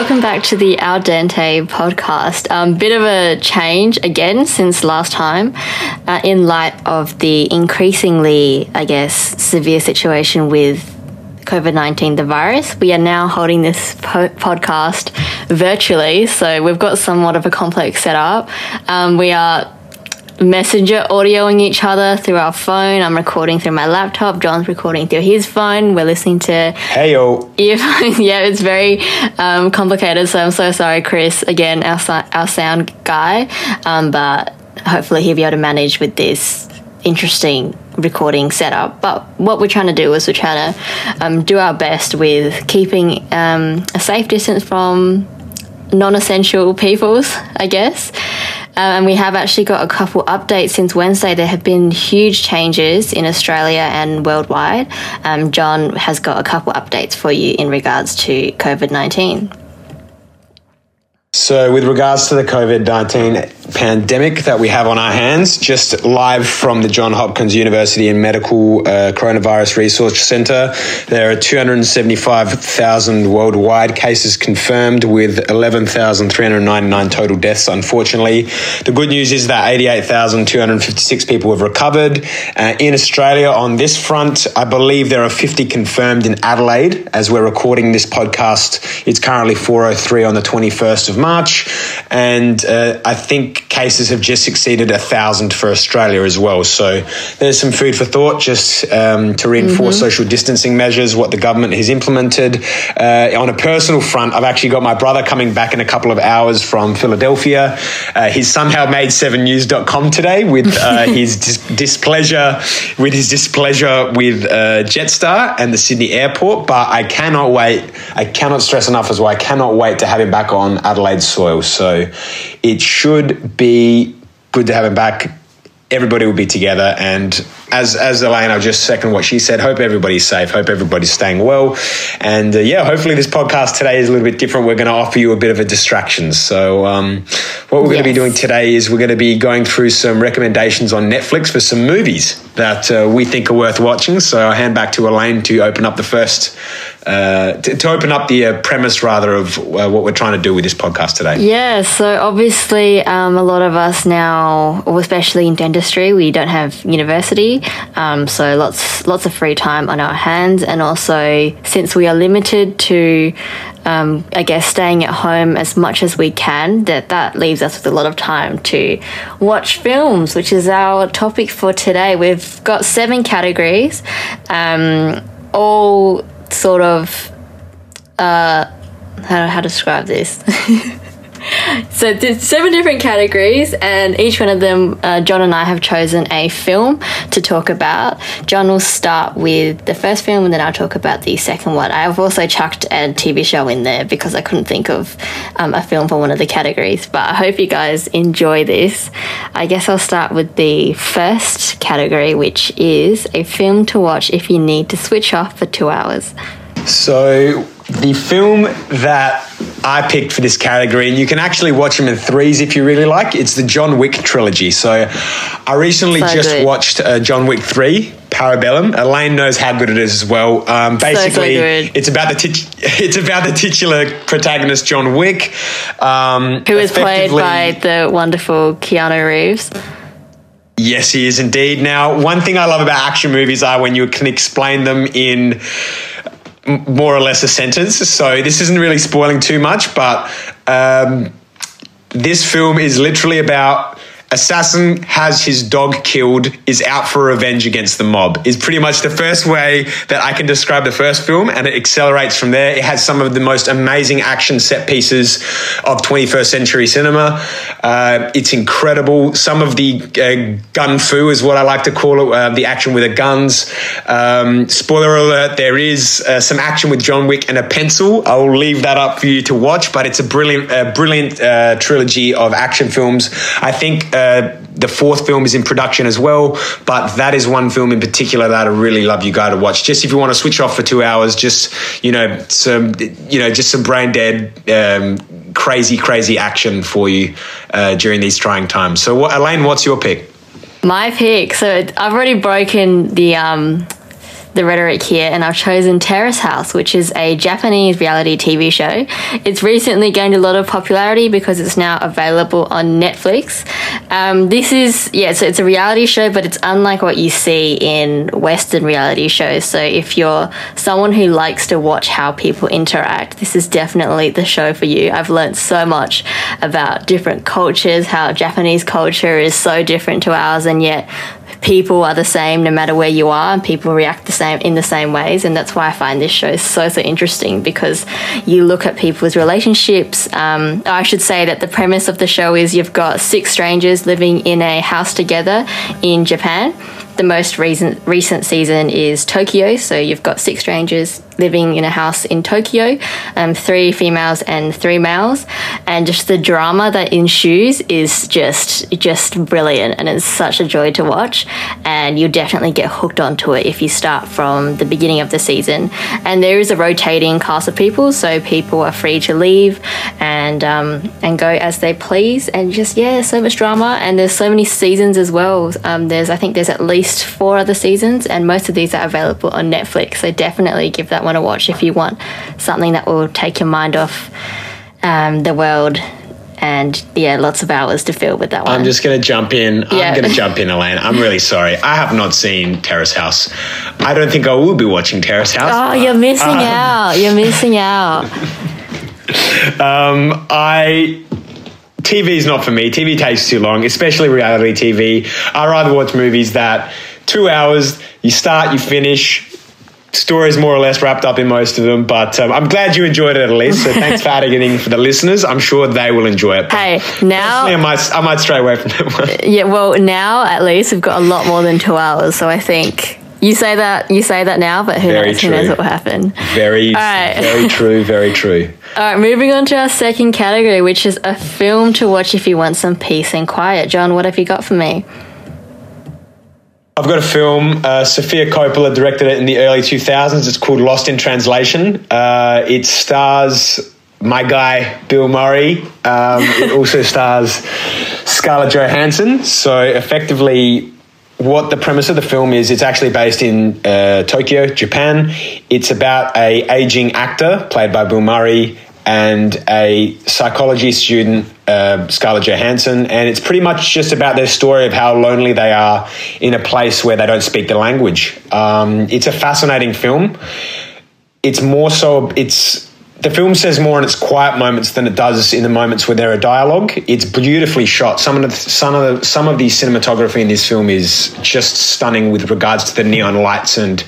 welcome back to the Al Dente podcast. Um, bit of a change again since last time, uh, in light of the increasingly, I guess, severe situation with COVID 19, the virus. We are now holding this po- podcast virtually, so we've got somewhat of a complex setup. Um, we are messenger audioing each other through our phone. I'm recording through my laptop. John's recording through his phone. We're listening to Hey yo. earphones. yeah, it's very um, complicated. So I'm so sorry, Chris. Again, our our sound guy, um, but hopefully he'll be able to manage with this interesting recording setup. But what we're trying to do is we're trying to um, do our best with keeping um, a safe distance from non-essential peoples, I guess. Um, and we have actually got a couple updates since Wednesday. There have been huge changes in Australia and worldwide. Um, John has got a couple updates for you in regards to COVID 19. So, with regards to the COVID 19 pandemic that we have on our hands, just live from the John Hopkins University and Medical uh, Coronavirus Research Center, there are 275,000 worldwide cases confirmed with 11,399 total deaths, unfortunately. The good news is that 88,256 people have recovered. Uh, in Australia, on this front, I believe there are 50 confirmed in Adelaide as we're recording this podcast. It's currently 4.03 on the 21st of and uh, I think cases have just exceeded a thousand for Australia as well. So there's some food for thought just um, to reinforce social distancing measures, what the government has implemented. Uh, on a personal front, I've actually got my brother coming back in a couple of hours from Philadelphia. Uh, he's somehow made 7news.com today with uh, his dis- displeasure with his displeasure with uh, Jetstar and the Sydney airport. But I cannot wait. I cannot stress enough as well. I cannot wait to have him back on Adelaide soil. So it should be good to have him back. Everybody will be together, and as as Elaine, I'll just second what she said. Hope everybody's safe. Hope everybody's staying well, and uh, yeah, hopefully this podcast today is a little bit different. We're going to offer you a bit of a distraction. So um, what we're going to be doing today is we're going to be going through some recommendations on Netflix for some movies that uh, we think are worth watching. So I'll hand back to Elaine to open up the first. Uh, to, to open up the uh, premise rather of uh, what we're trying to do with this podcast today. Yeah, so obviously, um, a lot of us now, especially in dentistry, we don't have university, um, so lots lots of free time on our hands, and also since we are limited to, um, I guess, staying at home as much as we can, that that leaves us with a lot of time to watch films, which is our topic for today. We've got seven categories, um, all sort of uh, how, how to describe this. so there's seven different categories, and each one of them, uh, John and I have chosen a film to talk about. John will start with the first film, and then I'll talk about the second one. I've also chucked a TV show in there because I couldn't think of um, a film for one of the categories. But I hope you guys enjoy this. I guess I'll start with the first category, which is a film to watch if you need to switch off for two hours. So the film that I picked for this category, and you can actually watch them in threes if you really like. It's the John Wick trilogy. So I recently So just good. watched uh, John Wick three. Parabellum. Elaine knows how good it is as well. Um, basically, good. it's about the tit- it's about the titular protagonist John Wick, um, Who is played by the wonderful Keanu Reeves. Yes, he is indeed. Now, one thing I love about action movies are when you can explain them in more or less a sentence. So this isn't really spoiling too much, but um, this film is literally about assassin has his dog killed is out for revenge against the mob. Is pretty much the first way that i can describe the first film and it accelerates from there. It has some of the most amazing action set pieces of 21st century cinema. Uh, it's incredible. Some of the uh, gun fu is what i like to call it uh, the action with the guns. Um, spoiler alert there is uh, some action with john wick and a pencil. I will leave that up for you to watch but it's a brilliant uh, brilliant uh, trilogy of action films. I think uh, the fourth film is in production as well, but that is one film in particular that I really love you guys to watch. Just if you want to switch off for two hours, just you know some you know just some brain dead, um, crazy crazy action for you uh, during these trying times. So, what, Elaine, what's your pick? My pick. So I've already broken the um, the rhetoric here, and I've chosen Terrace House, which is a Japanese reality TV show. It's recently gained a lot of popularity because it's now available on Netflix. Um, this is, yeah, so it's a reality show, but it's unlike what you see in Western reality shows. So if you're someone who likes to watch how people interact, this is definitely the show for you. I've learned so much about different cultures, how Japanese culture is so different to ours, and yet people are the same no matter where you are and people react the same in the same ways and that's why i find this show so so interesting because you look at people's relationships um, i should say that the premise of the show is you've got six strangers living in a house together in japan the most recent recent season is Tokyo. So you've got six strangers living in a house in Tokyo, um, three females and three males, and just the drama that ensues is just just brilliant, and it's such a joy to watch. And you'll definitely get hooked onto it if you start from the beginning of the season. And there is a rotating cast of people, so people are free to leave and um, and go as they please, and just yeah, so much drama, and there's so many seasons as well. Um, there's I think there's at least four other seasons, and most of these are available on Netflix. So definitely give that one a watch if you want something that will take your mind off um, the world and yeah, lots of hours to fill with that one. I'm just going to jump in. Yeah. I'm going to jump in, Elaine. I'm really sorry. I have not seen Terrace House. I don't think I will be watching Terrace House. Oh, you're missing um, out. You're missing out. um, I TV is not for me. TV takes too long, especially reality TV. I rather watch movies that two hours, you start, you finish, story's more or less wrapped up in most of them, but um, I'm glad you enjoyed it at least. So thanks for adding it in for the listeners. I'm sure they will enjoy it. Hey, now I might I might stray away from that one. Yeah, well, now at least we've got a lot more than two hours, so I think. You say that you say that now, but who very knows? True. Who knows what will happen? Very, very true. Very true. All right, moving on to our second category, which is a film to watch if you want some peace and quiet. John, what have you got for me? I've got a film. Uh, Sofia Coppola directed it in the early 2000s. It's called Lost in Translation. Uh, it stars my guy Bill Murray. Um, it also stars Scarlett Johansson. So effectively, what the premise of the film is, it's actually based in uh, Tokyo, Japan. It's about a aging actor played by Bill Murray and a psychology student, uh, Scarlett Johansson, and it's pretty much just about their story of how lonely they are in a place where they don't speak the language. Um, it's a fascinating film. It's more so it's the film says more in its quiet moments than it does in the moments where there are dialogue. It's beautifully shot. Some of the some of the some of the cinematography in this film is just stunning with regards to the neon lights and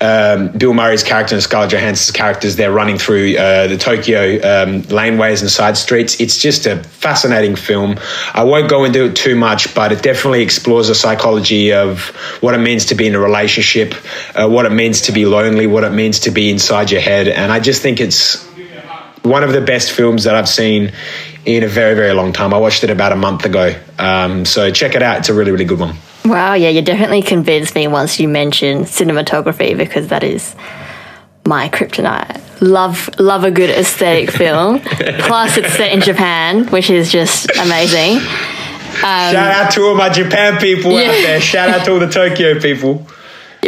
um, Bill Murray's character and Scarlett Johansson's characters. They're running through uh, the Tokyo um, laneways and side streets. It's just a fascinating film. I won't go into it too much, but it definitely explores the psychology of what it means to be in a relationship, uh, what it means to be lonely, what it means to be inside your head, and I just think it's one of the best films that I've seen in a very, very long time. I watched it about a month ago. Um, so check it out. It's a really, really good one. Wow, yeah, you definitely convinced me once you mentioned cinematography because that is my kryptonite. Love love a good aesthetic film. Plus it's set in Japan, which is just amazing. Um, Shout out to all my Japan people yeah. out there. Shout out to all the Tokyo people.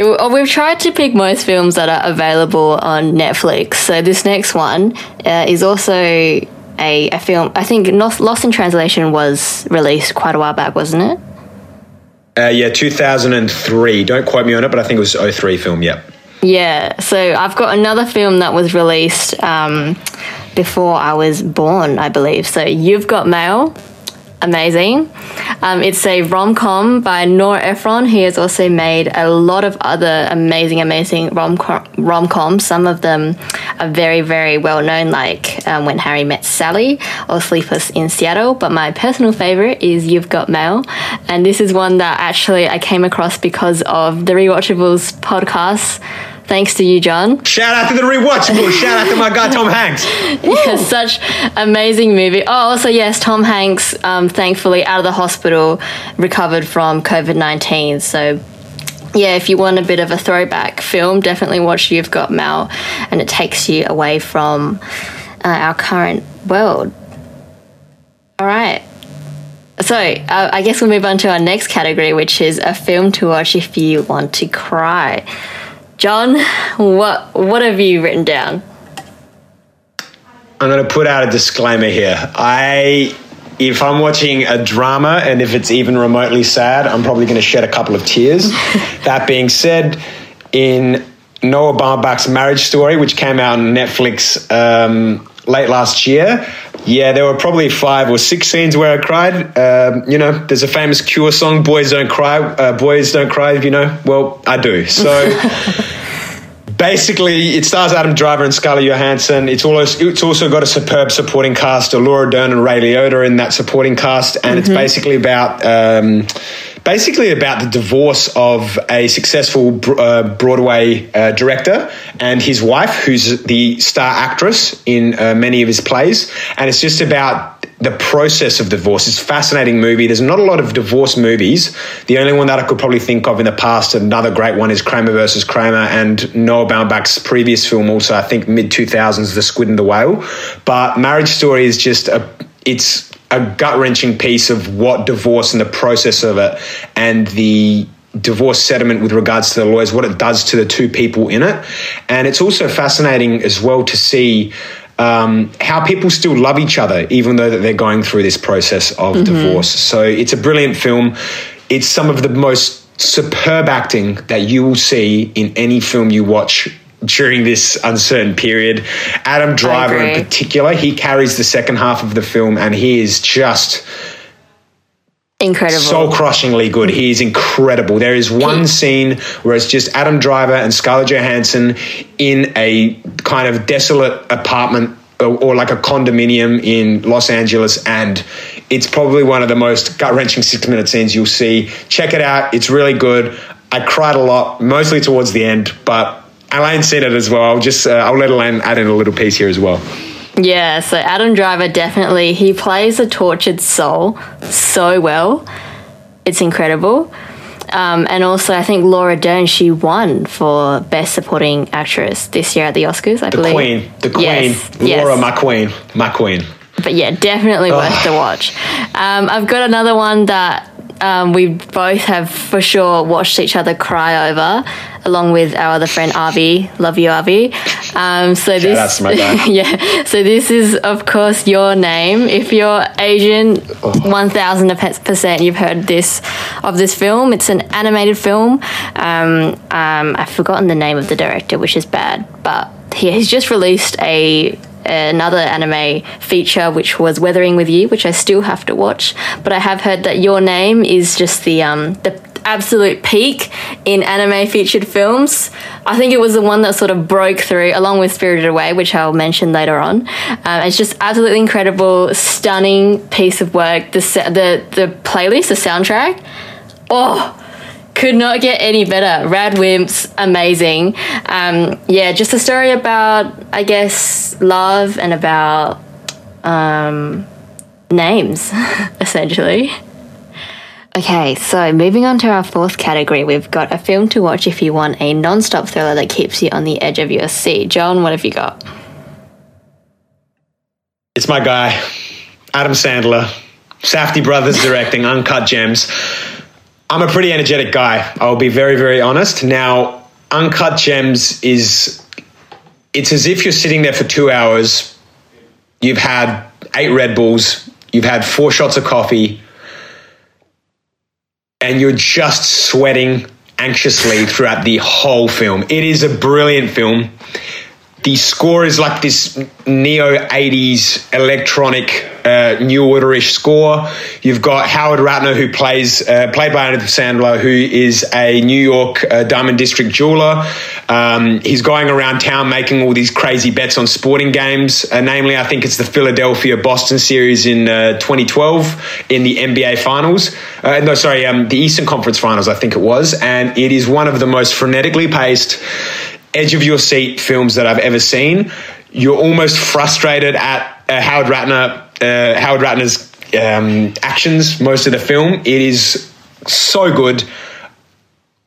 Oh, we've tried to pick most films that are available on Netflix. So this next one uh, is also a, a film. I think Lost in Translation was released quite a while back, wasn't it? Uh, yeah, 2003. Don't quote me on it, but I think it was 03 film, yep. Yeah, so I've got another film that was released um, before I was born, I believe. So You've Got Mail amazing. Um, it's a rom com by Nora Ephron. He has also made a lot of other amazing, amazing rom coms. Some of them are very, very well known, like um, When Harry Met Sally or Sleepless in Seattle. But my personal favorite is You've Got Mail. And this is one that actually I came across because of the Rewatchables podcast Thanks to you, John. Shout out to the rewatchable. Shout out to my guy Tom Hanks. yeah, such amazing movie. Oh, also yes, Tom Hanks, um, thankfully out of the hospital, recovered from COVID nineteen. So yeah, if you want a bit of a throwback film, definitely watch You've Got Mail, and it takes you away from uh, our current world. All right. So, uh, I guess we'll move on to our next category, which is a film to watch if you want to cry. John, what what have you written down? I'm going to put out a disclaimer here. I if I'm watching a drama and if it's even remotely sad, I'm probably going to shed a couple of tears. that being said, in Noah Baumbach's marriage story, which came out on Netflix um, late last year, yeah, there were probably five or six scenes where I cried. Um, you know, there's a famous Cure song, "Boys Don't Cry." Uh, Boys don't cry. You know, well, I do. So. basically, it stars Adam Driver and Scarlett Johansson. It's also it's also got a superb supporting cast. Laura Dern and Ray Liotta in that supporting cast, and mm-hmm. it's basically about. Um, basically about the divorce of a successful uh, Broadway uh, director and his wife, who's the star actress in uh, many of his plays. And it's just about the process of divorce. It's a fascinating movie. There's not a lot of divorce movies. The only one that I could probably think of in the past, another great one, is Kramer versus Kramer, and Noah Baumbach's previous film, also I think mid 2000s, The Squid and the Whale. But Marriage Story is just a it's a gut wrenching piece of what divorce and the process of it, and the divorce settlement with regards to the lawyers, what it does to the two people in it. And it's also fascinating as well to see um, how people still love each other, even though that they're going through this process of mm-hmm. divorce. So it's a brilliant film. It's some of the most superb acting that you will see in any film you watch during this uncertain period. Adam Driver, in particular, he carries the second half of the film, and he is just incredible. soul crushingly good. He is incredible. There is one scene where it's just adam driver and scarlett johansson in a kind of desolate apartment or, or like a condominium in los angeles and it's probably one of the most gut-wrenching six minute scenes you'll see. Check it out. It's really good. I cried a lot mostly towards the end but Elaine's said it as well. I'll just uh, I'll let Elaine add in a little piece here as well. Yeah, so Adam Driver definitely he plays a tortured soul so well. It's incredible. Um, and also, I think Laura Dern she won for Best Supporting Actress this year at the Oscars. I believe. the believe. Queen, the Queen, yes, Laura, yes. my Queen, my Queen. But yeah, definitely worth the watch. Um, I've got another one that um, we both have for sure watched each other cry over, along with our other friend Avi. Love you, Avi. Um, so this, yeah. So this is of course your name. If you're Asian, one thousand percent you've heard this of this film. It's an animated film. Um, um, I've forgotten the name of the director, which is bad, but he, he's just released a another anime feature, which was Weathering with You, which I still have to watch. But I have heard that Your Name is just the um, the absolute peak in anime featured films. I think it was the one that sort of broke through, along with Spirited Away, which I'll mention later on. Um, it's just absolutely incredible, stunning piece of work. The the the playlist, the soundtrack. Oh, could not get any better. Radwimps, amazing. Um, yeah, just a story about, I guess, love and about um, names, essentially. Okay, so moving on to our fourth category, we've got a film to watch if you want a non stop thriller that keeps you on the edge of your seat. John, what have you got? It's my guy, Adam Sandler. Safdie Brothers directing Uncut Gems. I'm a pretty energetic guy. I'll be very, very honest. Now, Uncut Gems is it's as if you're sitting there for two hours. You've had eight Red Bulls, you've had four shots of coffee, and you're just sweating anxiously throughout the whole film. It is a brilliant film the score is like this neo 80s electronic new orderish score. You've got howard ratner who plays uh, played by Adam sandler who is a new york uh, diamond district jeweler. Um, he's going around town making all these crazy bets on sporting games. Uh, namely i think it's the philadelphia boston series in uh, 2012 in the nba finals. Uh, no sorry um, the eastern conference finals i think it was. And it is one of the most frenetically paced edge of your seat films that I've ever seen. You're almost frustrated at Howard Ratner, uh, Howard Ratner's um, actions most of the film. It is so good.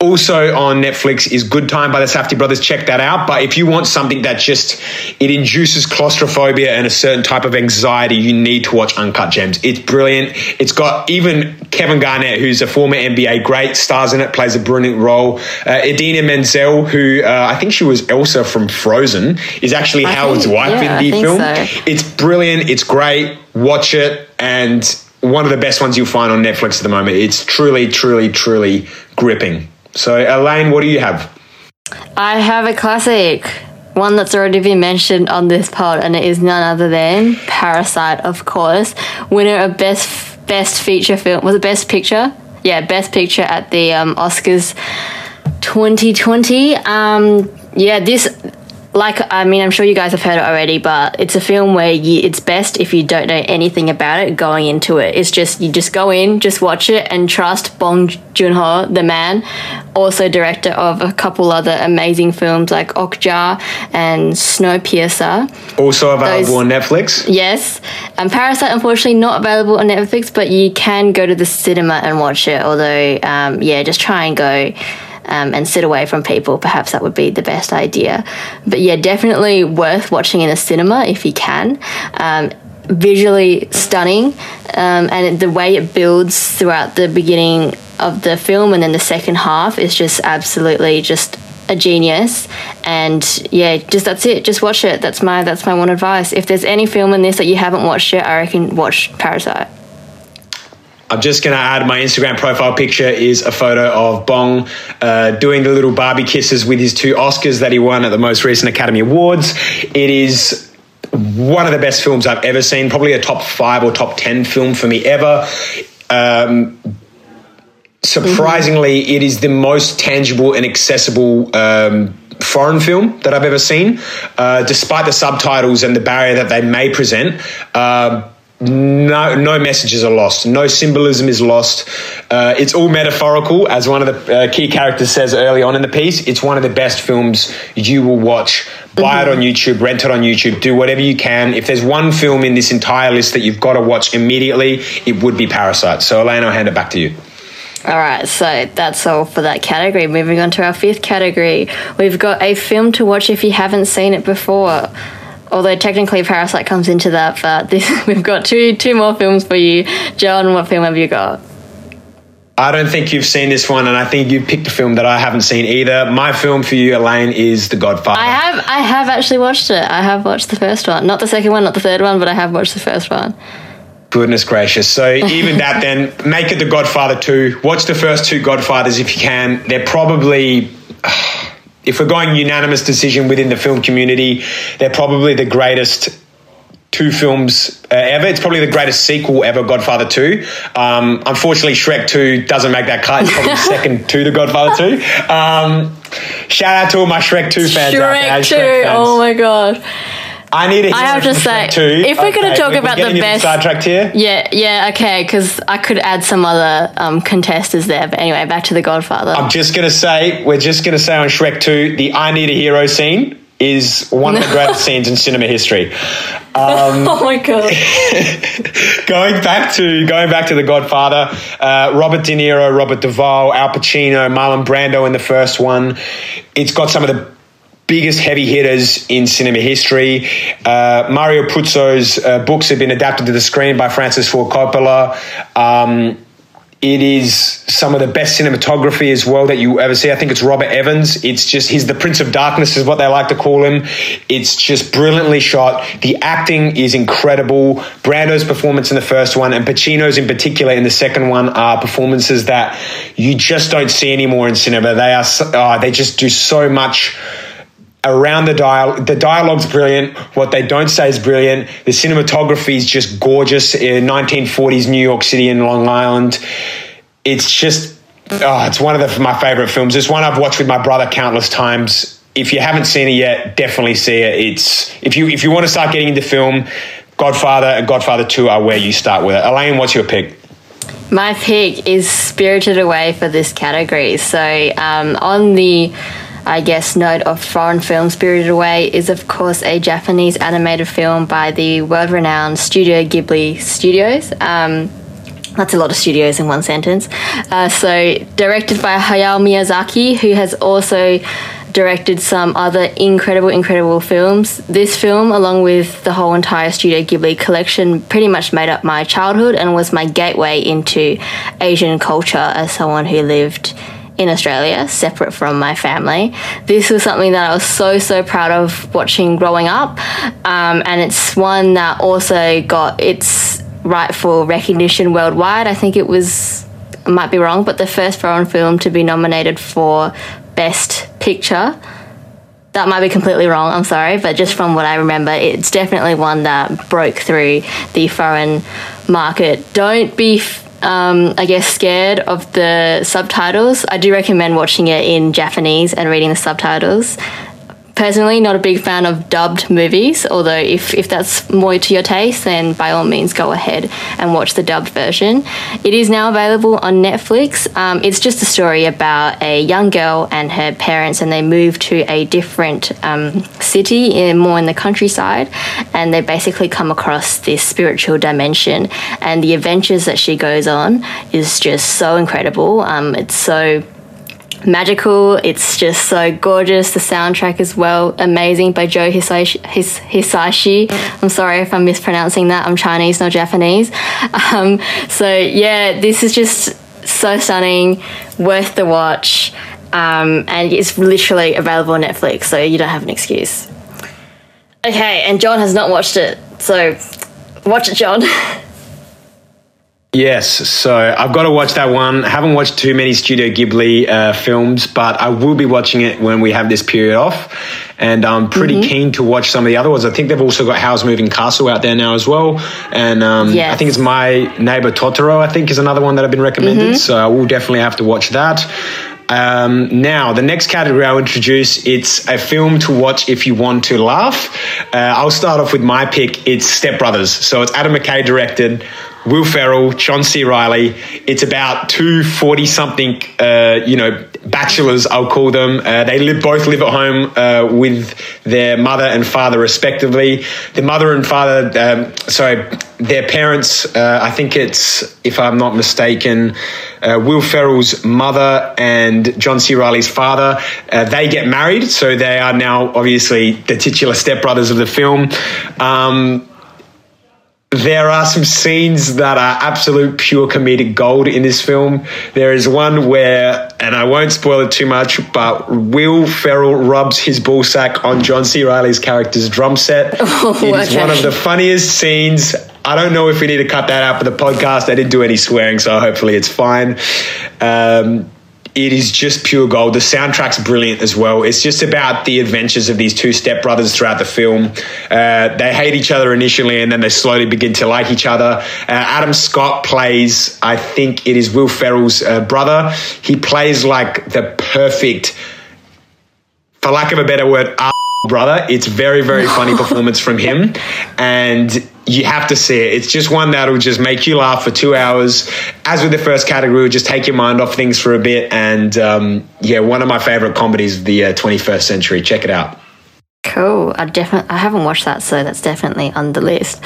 Also on Netflix is Good Time by the Safdie brothers. Check that out. But if you want something that just it induces claustrophobia and a certain type of anxiety, you need to watch Uncut Gems. It's brilliant. It's got even Kevin Garnett, who's a former NBA great, stars in it, plays a brilliant role. Uh, Idina Menzel, who uh, I think she was Elsa from Frozen, is actually I Howard's think- wife yeah, in the film. so. It's brilliant. It's great. Watch it and. One of the best ones you'll find on Netflix at the moment. It's truly, truly, truly gripping. So, Elaine, what do you have? I have a classic, one that's already been mentioned on this pod, and it is none other than Parasite, of course, winner of best best feature film. Was it best picture? Yeah, best picture at the um, Oscars 2020. Um, yeah, this. Like, I mean, I'm sure you guys have heard it already, but it's a film where you, it's best if you don't know anything about it going into it. It's just, you just go in, just watch it, and trust Bong Joon Ho, the man, also director of a couple other amazing films like Okja and Snowpiercer. Also available Those- on Netflix. Yes, um, Parasite unfortunately not available on Netflix, but you can go to the cinema and watch it. Although, um, yeah, just try and go um, and sit away from people. Perhaps that would be the best idea. But yeah, definitely worth watching in a cinema if you can. Um, visually stunning, um, and the way it builds throughout the beginning of the film and then the second half is just absolutely just a genius and yeah just that's it just watch it that's my that's my one advice if there's any film in this that you haven't watched yet i reckon watch parasite I'm just going to add my Instagram profile picture is a photo of Bong uh, doing the little Barbie kisses with his two Oscars that he won at the most recent Academy Awards. It is one of the best films I've ever seen, probably a top five or top 10 film for me ever. Um, surprisingly, it is the most tangible and accessible um, foreign film that I've ever seen, uh, despite the subtitles and the barrier that they may present. Uh, no, no messages are lost. No symbolism is lost. Uh, it's all metaphorical, as one of the uh, key characters says early on in the piece. It's one of the best films you will watch. Buy it on YouTube, rent it on YouTube, do whatever you can. If there's one film in this entire list that you've got to watch immediately, it would be Parasite. So, Elaine, I'll hand it back to you. all right so that's all for that category moving on to our fifth category we've got a film to watch if you haven't seen it before although technically parasite comes into that but this, we've got two two more films for you john what film have you got I don't think you've seen this one, and I think you picked a film that I haven't seen either. My film for you, Elaine, is The Godfather. I have I have actually watched it. I have watched the first one. Not the second one, not the third one, but I have watched the first one. Goodness gracious. So even that then, make it The Godfather 2. Watch the first two Godfathers if you can. They're probably if we're going unanimous decision within the film community, they're probably the greatest two films uh, ever. It's probably the greatest sequel ever, Godfather 2. Um, unfortunately, Shrek 2 doesn't make that cut. It's probably second to The Godfather 2. Um, shout out to all my Shrek 2 fans out there. Shrek 2. Shrek fans. Oh my god. I need a I have to say, 2. if we're gonna talk we're about the best- sidetracked here. Yeah, yeah, okay, because I could add some other um, contesters there. But anyway, back to The Godfather. I'm just gonna say, we're just gonna say on Shrek 2, the I Need a Hero scene is one of the greatest scenes in cinema history. oh my god. going back to going back to The Godfather, uh, Robert De Niro, Robert Duvall, Al Pacino, Marlon Brando in the first one. It's got some of the biggest heavy hitters in cinema history. Uh, Mario Puzo's uh, books have been adapted to the screen by Francis Ford Coppola. Um, it is some of the best cinematography as well that you ever see. I think it's Robert Evans. It's just he's the Prince of Darkness is what they like to call him. It's just brilliantly shot. The acting is incredible. Brando's performance in the first one and Pacino's in particular in the second one are performances that you just don't see anymore in cinema. They are so- uh, they just do so much around the dial the dialogue's brilliant what they don't say is brilliant. The cinematography is just gorgeous in 1940s new york city and long island. It's just oh, it's one of the, my favorite films. It's one i've watched with my brother countless times. If you haven't seen it yet definitely see it. It's if you if you want to start getting into film godfather and godfather 2 are where you start with it. Elaine what's your pick? My pick is Spirited Away for this category. So, um, on the, I guess, note of foreign film, Spirited Away is, of course, a Japanese animated film by the world renowned Studio Ghibli Studios. Um, That's a lot of studios in one sentence. Uh, so, directed by Hayao Miyazaki, who has also directed some other incredible, incredible films. This film, along with the whole entire Studio Ghibli collection, pretty much made up my childhood and was my gateway into Asian culture as someone who lived in Australia, separate from my family. This was something that I was so, so proud of watching growing up. Um, and it's one that also got its rightful recognition worldwide. I think it was, I might be wrong, but the first foreign film to be nominated for Best Picture. That might be completely wrong, I'm sorry, but just from what I remember, it's definitely one that broke through the foreign market. Don't be um, I guess, scared of the subtitles. I do recommend watching it in Japanese and reading the subtitles personally not a big fan of dubbed movies, although if, if that's more to your taste, then by all means go ahead and watch the dubbed version. It is now available on Netflix. Um, it's just a story about a young girl and her parents, and they move to a different um, city, in, more in the countryside, and they basically come across this spiritual dimension. And the adventures that she goes on is just so incredible. Um, it's so magical. It's just so gorgeous. The soundtrack as well, amazing by Joe Hisashi. Hisashi. I'm sorry if I'm mispronouncing that. I'm Chinese, not Japanese. Um, so yeah, this is just so stunning, worth the watch, um, and it's literally available on Netflix, so you don't have an excuse. Okay, and John has not watched it, so watch it, John. Yes, so I've got to watch that one. I haven't watched too many Studio Ghibli uh, films, but I will be watching it when we have this period off. And I'm pretty mm-hmm. keen to watch some of the other ones. I think they've also got Howl's Moving Castle out there now as well. And um, yes. I think it's My Neighbor Totoro, I think, is another one that I've been recommended. Mm-hmm. So I will definitely have to watch that. Um, now, the next category I'll introduce, it's a film to watch if you want to laugh. Uh, I'll start off with my pick. It's Step Brothers. So it's Adam McKay directed. Will Ferrell, John C. Reilly. It's about two 40 something, uh, you know, bachelors, I'll call them. Uh, they live, both live at home uh, with their mother and father, respectively. The mother and father, um, sorry, their parents, uh, I think it's, if I'm not mistaken, uh, Will Ferrell's mother and John C. Reilly's father, uh, they get married. So they are now obviously the titular stepbrothers of the film. Um, there are some scenes that are absolute pure comedic gold in this film. There is one where, and I won't spoil it too much, but Will Ferrell rubs his ballsack on John C. Reilly's character's drum set. Oh, it is okay. one of the funniest scenes. I don't know if we need to cut that out for the podcast. I didn't do any swearing, so hopefully it's fine. Um, it is just pure gold. The soundtrack's brilliant as well. It's just about the adventures of these two stepbrothers throughout the film. Uh, they hate each other initially, and then they slowly begin to like each other. Uh, Adam Scott plays, I think it is Will Ferrell's uh, brother. He plays like the perfect, for lack of a better word, brother. It's very, very funny performance from him, and you have to see it. It's just one that'll just make you laugh for two hours. As with the first category, just take your mind off things for a bit. And um, yeah, one of my favorite comedies of the uh, 21st century. Check it out. Cool. I definitely I haven't watched that, so that's definitely on the list.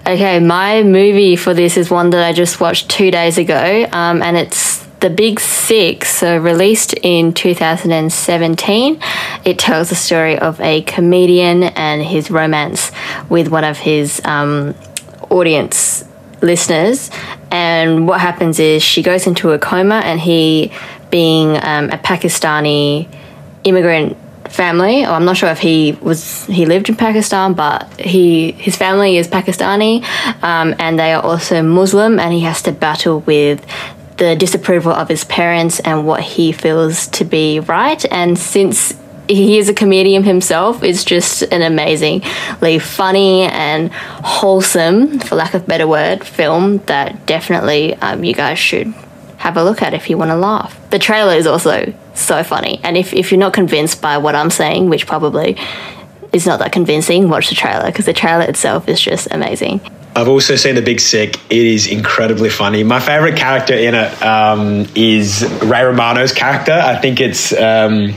Okay, my movie for this is one that I just watched two days ago, um, and it's the Big Sick, so released in 2017, it tells the story of a comedian and his romance with one of his um, audience listeners. And what happens is she goes into a coma, and he, being um, a Pakistani immigrant family. I'm not sure if he was he lived in Pakistan, but he his family is Pakistani, um, and they are also Muslim, and he has to battle with the disapproval of his parents and what he feels to be right. And since he is a comedian himself, it's just an amazingly funny and wholesome, for lack of a better word, film that definitely um, you guys should have a look at if you want to laugh. The trailer is also so funny. And if, if you're not convinced by what I'm saying, which probably is not that convincing, watch the trailer because the trailer itself is just amazing. I've also seen The Big Sick. It is incredibly funny. My favorite character in it um, is Ray Romano's character. I think it's. Um,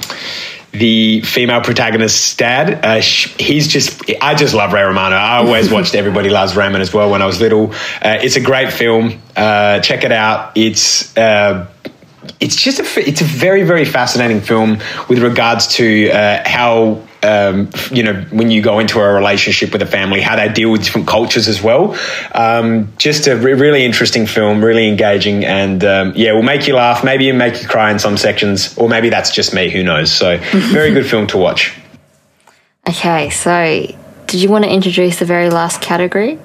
the female protagonist's dad. Uh, he's just, I just love Ray Romano. I always watched Everybody Loves Raymond as well when I was little. Uh, it's a great film. Uh, check it out. It's, uh, it's just a, it's a very, very fascinating film with regards to uh, how um, you know, when you go into a relationship with a family, how they deal with different cultures as well. Um, just a re- really interesting film, really engaging, and um, yeah, will make you laugh, maybe make you cry in some sections, or maybe that's just me, who knows. So, very good film to watch. Okay, so did you want to introduce the very last category?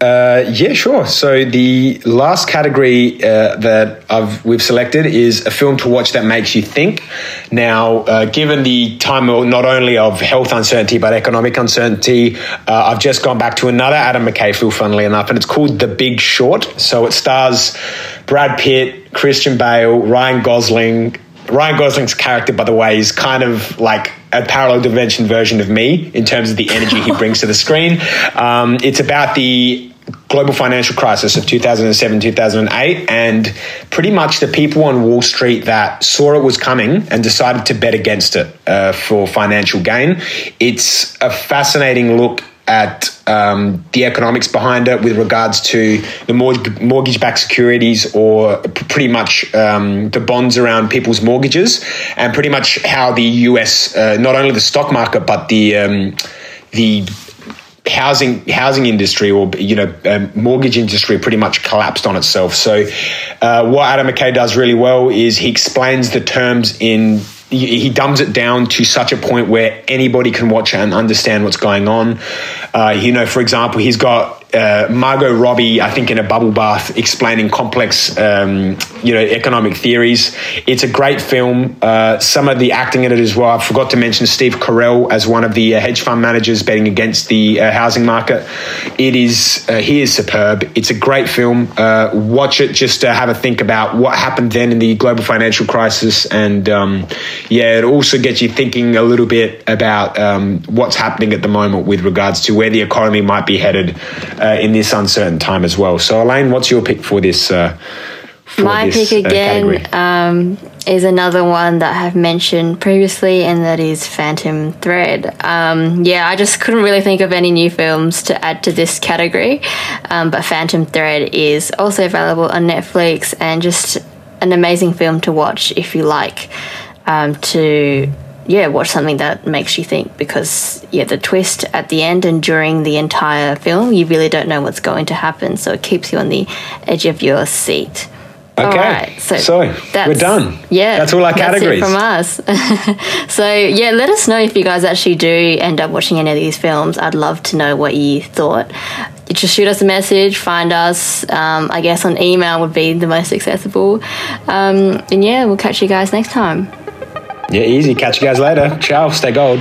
Uh, yeah, sure. So the last category uh, that I've, we've selected is a film to watch that makes you think. Now, uh, given the time not only of health uncertainty but economic uncertainty, uh, I've just gone back to another Adam McKay film, funnily enough, and it's called The Big Short. So it stars Brad Pitt, Christian Bale, Ryan Gosling. Ryan Gosling's character, by the way, is kind of like a parallel dimension version of me in terms of the energy he brings to the screen. Um, it's about the global financial crisis of 2007 2008 and pretty much the people on wall street that saw it was coming and decided to bet against it uh, for financial gain it's a fascinating look at um, the economics behind it with regards to the mortgage backed securities or pretty much um, the bonds around people's mortgages and pretty much how the US, uh, not only the stock market, but the, um, the housing housing industry or you know um, mortgage industry pretty much collapsed on itself. So uh, what Adam McKay does really well is he explains the terms in he dumbs it down to such a point where anybody can watch and understand what's going on. Uh, you know, for example, he's got uh, Margot Robbie, I think, in a bubble bath explaining complex, um, you know, economic theories. It's a great film. Uh, some of the acting in it as well. I forgot to mention Steve Carell as one of the uh, hedge fund managers betting against the uh, housing market. It is uh, he is superb. It's a great film. Uh, watch it just to have a think about what happened then in the global financial crisis, and um, yeah, it also gets you thinking a little bit about um, what's happening at the moment with regards to where the economy might be headed uh, in this uncertain time as well. So, Elaine, what's your pick for this? Uh, for My this, pick uh, again um, is another one that I've mentioned previously, and that is Phantom Thread. Um, yeah, I just couldn't really think of any new films to add to this category, um, but Phantom Thread is also available on Netflix and just an amazing film to watch if you like um, to yeah, watch something that makes you think because yeah, the twist at the end and during the entire film, you really don't know what's going to happen, so it keeps you on the edge of your seat. Okay, so, so we're done. Yeah, that's all our categories from us. so yeah, let us know if you guys actually do end up watching any of these films. I'd love to know what you thought. Just shoot us a message, find us. Um, I guess on email would be the most accessible. Um, and yeah, we'll catch you guys next time. Yeah, easy. Catch you guys later. Ciao. Stay gold.